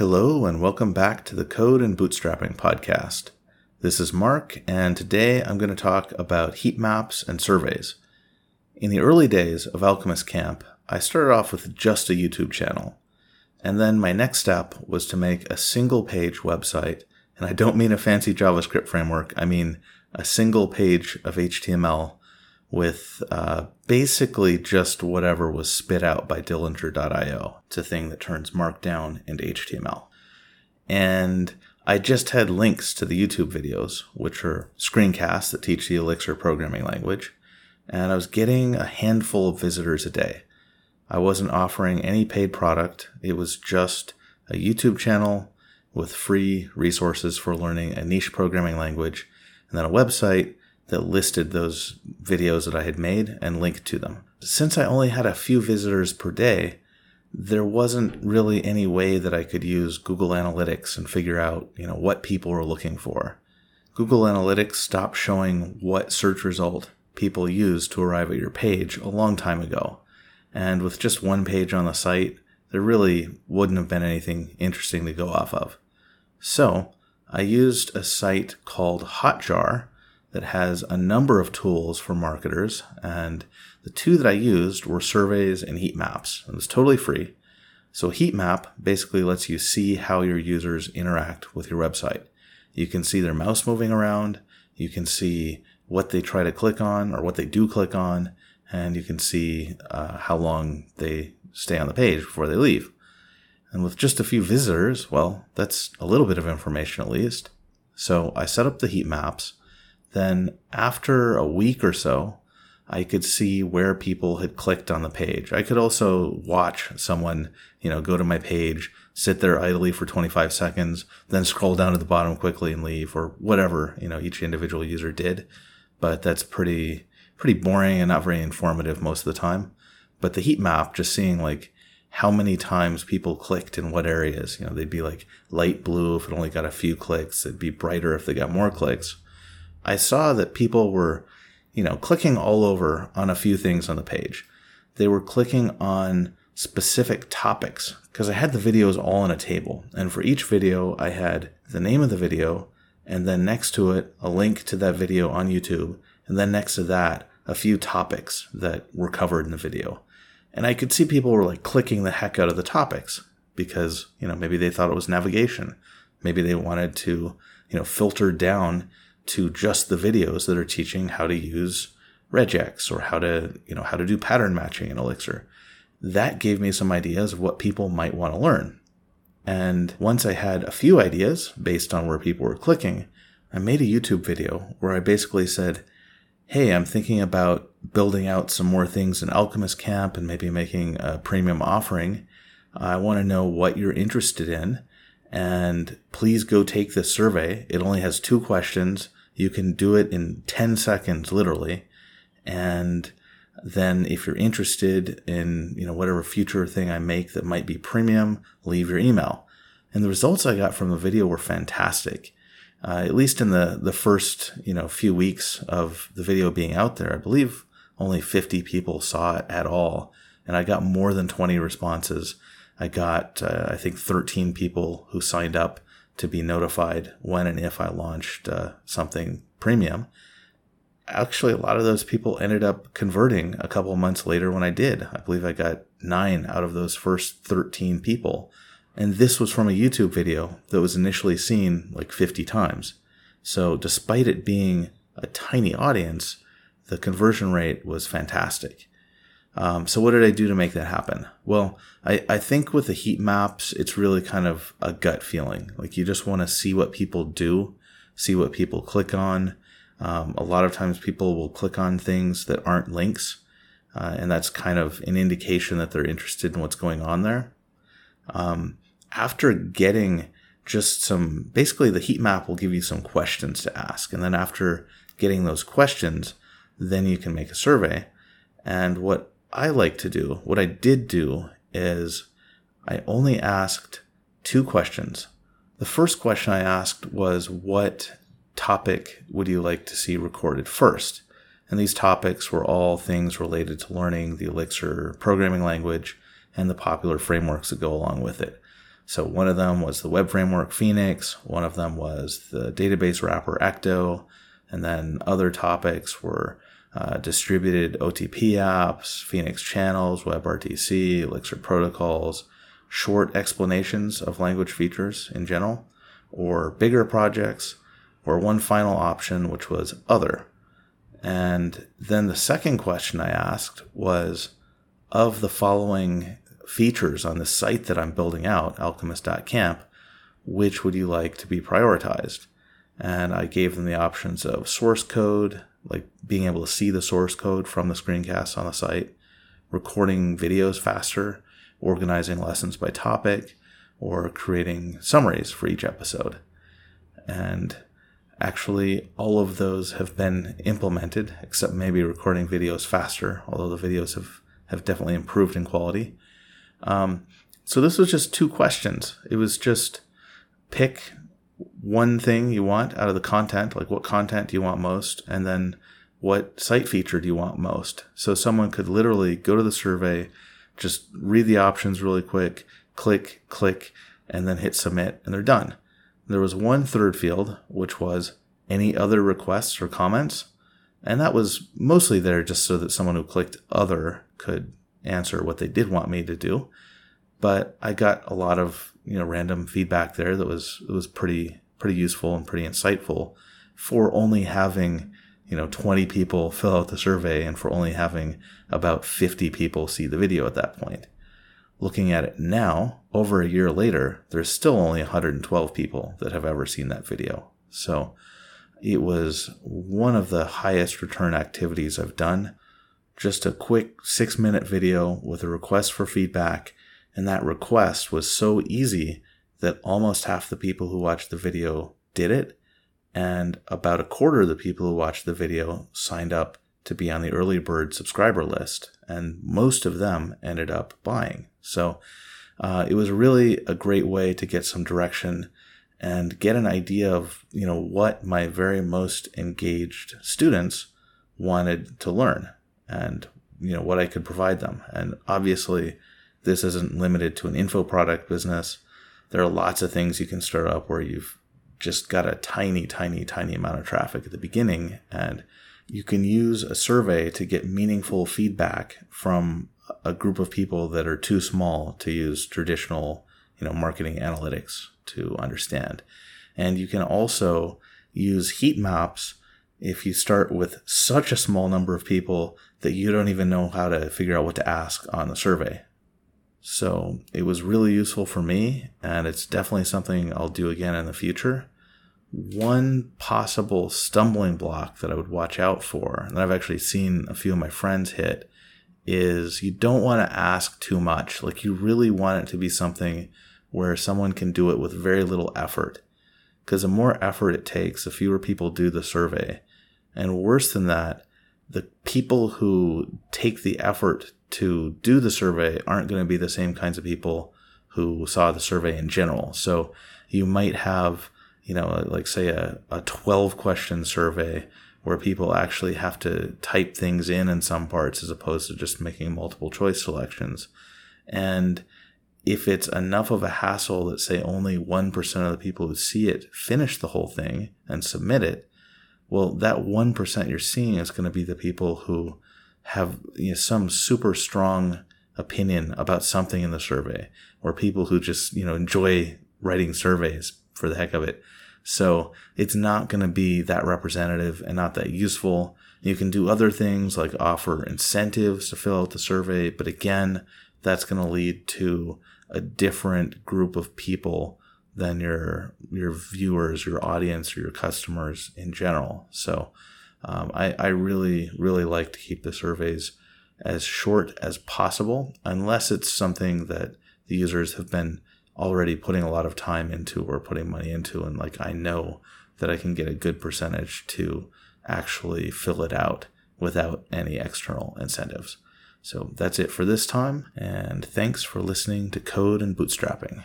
Hello, and welcome back to the Code and Bootstrapping podcast. This is Mark, and today I'm going to talk about heat maps and surveys. In the early days of Alchemist Camp, I started off with just a YouTube channel. And then my next step was to make a single page website. And I don't mean a fancy JavaScript framework, I mean a single page of HTML with uh, basically just whatever was spit out by Dillinger.io. It's a thing that turns Markdown into HTML. And I just had links to the YouTube videos, which are screencasts that teach the Elixir programming language. And I was getting a handful of visitors a day. I wasn't offering any paid product. It was just a YouTube channel with free resources for learning a niche programming language, and then a website that listed those videos that I had made and linked to them. Since I only had a few visitors per day, there wasn't really any way that I could use Google Analytics and figure out, you know, what people were looking for. Google Analytics stopped showing what search result people use to arrive at your page a long time ago. And with just one page on the site, there really wouldn't have been anything interesting to go off of. So I used a site called Hotjar that has a number of tools for marketers. And the two that I used were surveys and heat maps. It was totally free. So heat map basically lets you see how your users interact with your website. You can see their mouse moving around. You can see what they try to click on or what they do click on. And you can see uh, how long they stay on the page before they leave. And with just a few visitors, well, that's a little bit of information at least. So I set up the heat maps then after a week or so, I could see where people had clicked on the page. I could also watch someone, you know, go to my page, sit there idly for 25 seconds, then scroll down to the bottom quickly and leave or whatever, you know, each individual user did. But that's pretty, pretty boring and not very informative most of the time. But the heat map, just seeing like how many times people clicked in what areas, you know, they'd be like light blue if it only got a few clicks. It'd be brighter if they got more clicks. I saw that people were, you know, clicking all over on a few things on the page. They were clicking on specific topics because I had the videos all on a table. And for each video, I had the name of the video and then next to it, a link to that video on YouTube. And then next to that, a few topics that were covered in the video. And I could see people were like clicking the heck out of the topics because, you know, maybe they thought it was navigation. Maybe they wanted to, you know, filter down to just the videos that are teaching how to use regex or how to, you know, how to do pattern matching in Elixir. That gave me some ideas of what people might want to learn. And once I had a few ideas based on where people were clicking, I made a YouTube video where I basically said, Hey, I'm thinking about building out some more things in Alchemist Camp and maybe making a premium offering. I want to know what you're interested in. And please go take this survey. It only has two questions you can do it in 10 seconds, literally. And then if you're interested in, you know, whatever future thing I make that might be premium, leave your email. And the results I got from the video were fantastic. Uh, at least in the, the first, you know, few weeks of the video being out there, I believe only 50 people saw it at all. And I got more than 20 responses. I got, uh, I think 13 people who signed up to be notified when and if I launched uh, something premium. Actually, a lot of those people ended up converting a couple months later when I did. I believe I got nine out of those first 13 people. And this was from a YouTube video that was initially seen like 50 times. So, despite it being a tiny audience, the conversion rate was fantastic. Um, so what did I do to make that happen? Well, I, I think with the heat maps, it's really kind of a gut feeling. Like you just want to see what people do, see what people click on. Um, a lot of times people will click on things that aren't links. Uh, and that's kind of an indication that they're interested in what's going on there. Um, after getting just some, basically the heat map will give you some questions to ask. And then after getting those questions, then you can make a survey. And what I like to do, what I did do is I only asked two questions. The first question I asked was, What topic would you like to see recorded first? And these topics were all things related to learning the Elixir programming language and the popular frameworks that go along with it. So one of them was the web framework Phoenix, one of them was the database wrapper Ecto, and then other topics were uh, distributed OTP apps, Phoenix channels, WebRTC, Elixir protocols, short explanations of language features in general, or bigger projects, or one final option, which was other. And then the second question I asked was of the following features on the site that I'm building out, alchemist.camp, which would you like to be prioritized? And I gave them the options of source code, like being able to see the source code from the screencasts on the site, recording videos faster, organizing lessons by topic, or creating summaries for each episode. And actually, all of those have been implemented, except maybe recording videos faster, although the videos have, have definitely improved in quality. Um, so this was just two questions. It was just pick one thing you want out of the content, like what content do you want most, and then what site feature do you want most. So someone could literally go to the survey, just read the options really quick, click, click, and then hit submit, and they're done. There was one third field, which was any other requests or comments. And that was mostly there just so that someone who clicked other could answer what they did want me to do. But I got a lot of you know random feedback there that was it was pretty pretty useful and pretty insightful for only having you know 20 people fill out the survey and for only having about 50 people see the video at that point. Looking at it now, over a year later, there's still only 112 people that have ever seen that video. So it was one of the highest return activities I've done just a quick six minute video with a request for feedback. And that request was so easy that almost half the people who watched the video did it. And about a quarter of the people who watched the video signed up to be on the early bird subscriber list. And most of them ended up buying. So uh, it was really a great way to get some direction and get an idea of, you know, what my very most engaged students wanted to learn and you know what I could provide them. And obviously, this isn't limited to an info product business. There are lots of things you can start up where you've just got a tiny, tiny, tiny amount of traffic at the beginning, and you can use a survey to get meaningful feedback from a group of people that are too small to use traditional, you know, marketing analytics to understand. And you can also use heat maps if you start with such a small number of people that you don't even know how to figure out what to ask on the survey. So it was really useful for me, and it's definitely something I'll do again in the future. One possible stumbling block that I would watch out for, and I've actually seen a few of my friends hit, is you don't want to ask too much. Like you really want it to be something where someone can do it with very little effort. Because the more effort it takes, the fewer people do the survey. And worse than that, the people who take the effort to do the survey aren't going to be the same kinds of people who saw the survey in general. So you might have, you know, uh, like say a, a 12 question survey where people actually have to type things in in some parts as opposed to just making multiple choice selections. And if it's enough of a hassle that say only 1% of the people who see it finish the whole thing and submit it, well, that 1% you're seeing is going to be the people who have you know, some super strong opinion about something in the survey or people who just, you know, enjoy writing surveys for the heck of it. So it's not going to be that representative and not that useful. You can do other things like offer incentives to fill out the survey, but again, that's going to lead to a different group of people than your your viewers, your audience, or your customers in general. So um, I, I really really like to keep the surveys as short as possible, unless it's something that the users have been already putting a lot of time into or putting money into, and like I know that I can get a good percentage to actually fill it out without any external incentives. So that's it for this time, and thanks for listening to Code and Bootstrapping.